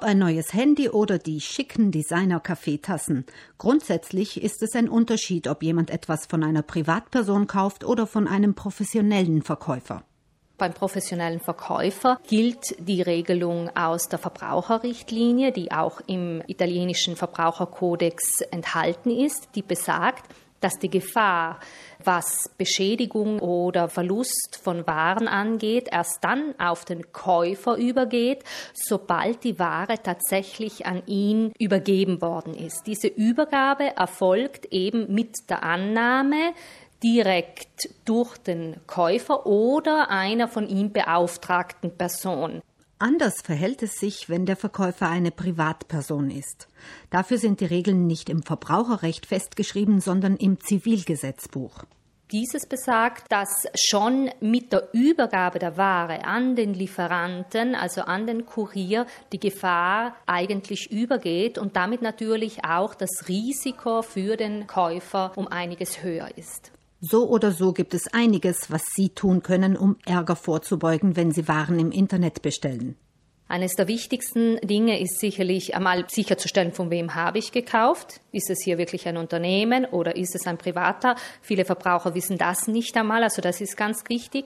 Ob ein neues Handy oder die schicken Designer-Kaffeetassen. Grundsätzlich ist es ein Unterschied, ob jemand etwas von einer Privatperson kauft oder von einem professionellen Verkäufer. Beim professionellen Verkäufer gilt die Regelung aus der Verbraucherrichtlinie, die auch im italienischen Verbraucherkodex enthalten ist, die besagt, dass die Gefahr, was Beschädigung oder Verlust von Waren angeht, erst dann auf den Käufer übergeht, sobald die Ware tatsächlich an ihn übergeben worden ist. Diese Übergabe erfolgt eben mit der Annahme, direkt durch den Käufer oder einer von ihm beauftragten Person. Anders verhält es sich, wenn der Verkäufer eine Privatperson ist. Dafür sind die Regeln nicht im Verbraucherrecht festgeschrieben, sondern im Zivilgesetzbuch. Dieses besagt, dass schon mit der Übergabe der Ware an den Lieferanten, also an den Kurier, die Gefahr eigentlich übergeht und damit natürlich auch das Risiko für den Käufer um einiges höher ist. So oder so gibt es einiges, was Sie tun können, um Ärger vorzubeugen, wenn Sie Waren im Internet bestellen. Eines der wichtigsten Dinge ist sicherlich einmal sicherzustellen, von wem habe ich gekauft. Ist es hier wirklich ein Unternehmen oder ist es ein Privater? Viele Verbraucher wissen das nicht einmal, also das ist ganz wichtig.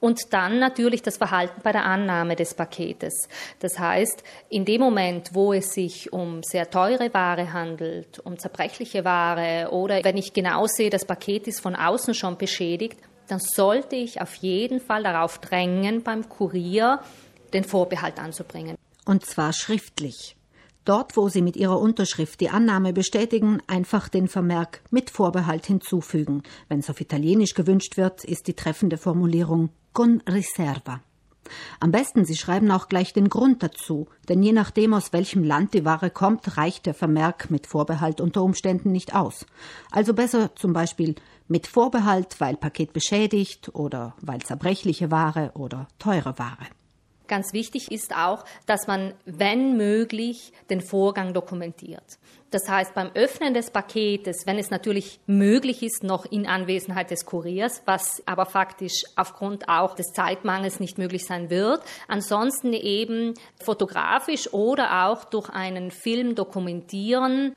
Und dann natürlich das Verhalten bei der Annahme des Paketes. Das heißt, in dem Moment, wo es sich um sehr teure Ware handelt, um zerbrechliche Ware oder wenn ich genau sehe, das Paket ist von außen schon beschädigt, dann sollte ich auf jeden Fall darauf drängen, beim Kurier den Vorbehalt anzubringen. Und zwar schriftlich. Dort, wo Sie mit Ihrer Unterschrift die Annahme bestätigen, einfach den Vermerk mit Vorbehalt hinzufügen. Wenn es auf Italienisch gewünscht wird, ist die treffende Formulierung con riserva. Am besten, Sie schreiben auch gleich den Grund dazu, denn je nachdem, aus welchem Land die Ware kommt, reicht der Vermerk mit Vorbehalt unter Umständen nicht aus. Also besser zum Beispiel mit Vorbehalt, weil Paket beschädigt oder weil zerbrechliche Ware oder teure Ware. Ganz wichtig ist auch, dass man, wenn möglich, den Vorgang dokumentiert. Das heißt, beim Öffnen des Paketes, wenn es natürlich möglich ist, noch in Anwesenheit des Kuriers, was aber faktisch aufgrund auch des Zeitmangels nicht möglich sein wird, ansonsten eben fotografisch oder auch durch einen Film dokumentieren,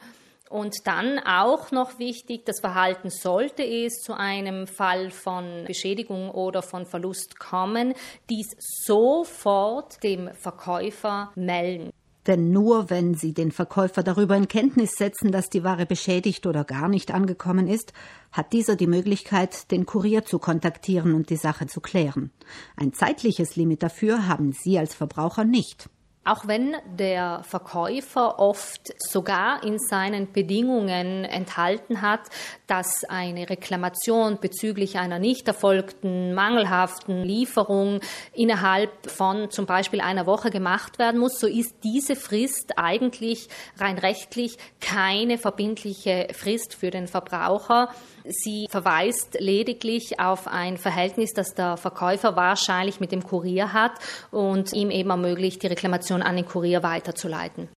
und dann auch noch wichtig, das Verhalten sollte es zu einem Fall von Beschädigung oder von Verlust kommen, dies sofort dem Verkäufer melden. Denn nur wenn Sie den Verkäufer darüber in Kenntnis setzen, dass die Ware beschädigt oder gar nicht angekommen ist, hat dieser die Möglichkeit, den Kurier zu kontaktieren und die Sache zu klären. Ein zeitliches Limit dafür haben Sie als Verbraucher nicht. Auch wenn der Verkäufer oft sogar in seinen Bedingungen enthalten hat, dass eine Reklamation bezüglich einer nicht erfolgten, mangelhaften Lieferung innerhalb von zum Beispiel einer Woche gemacht werden muss, so ist diese Frist eigentlich rein rechtlich keine verbindliche Frist für den Verbraucher. Sie verweist lediglich auf ein Verhältnis, das der Verkäufer wahrscheinlich mit dem Kurier hat und ihm eben ermöglicht, die Reklamation an den Kurier weiterzuleiten.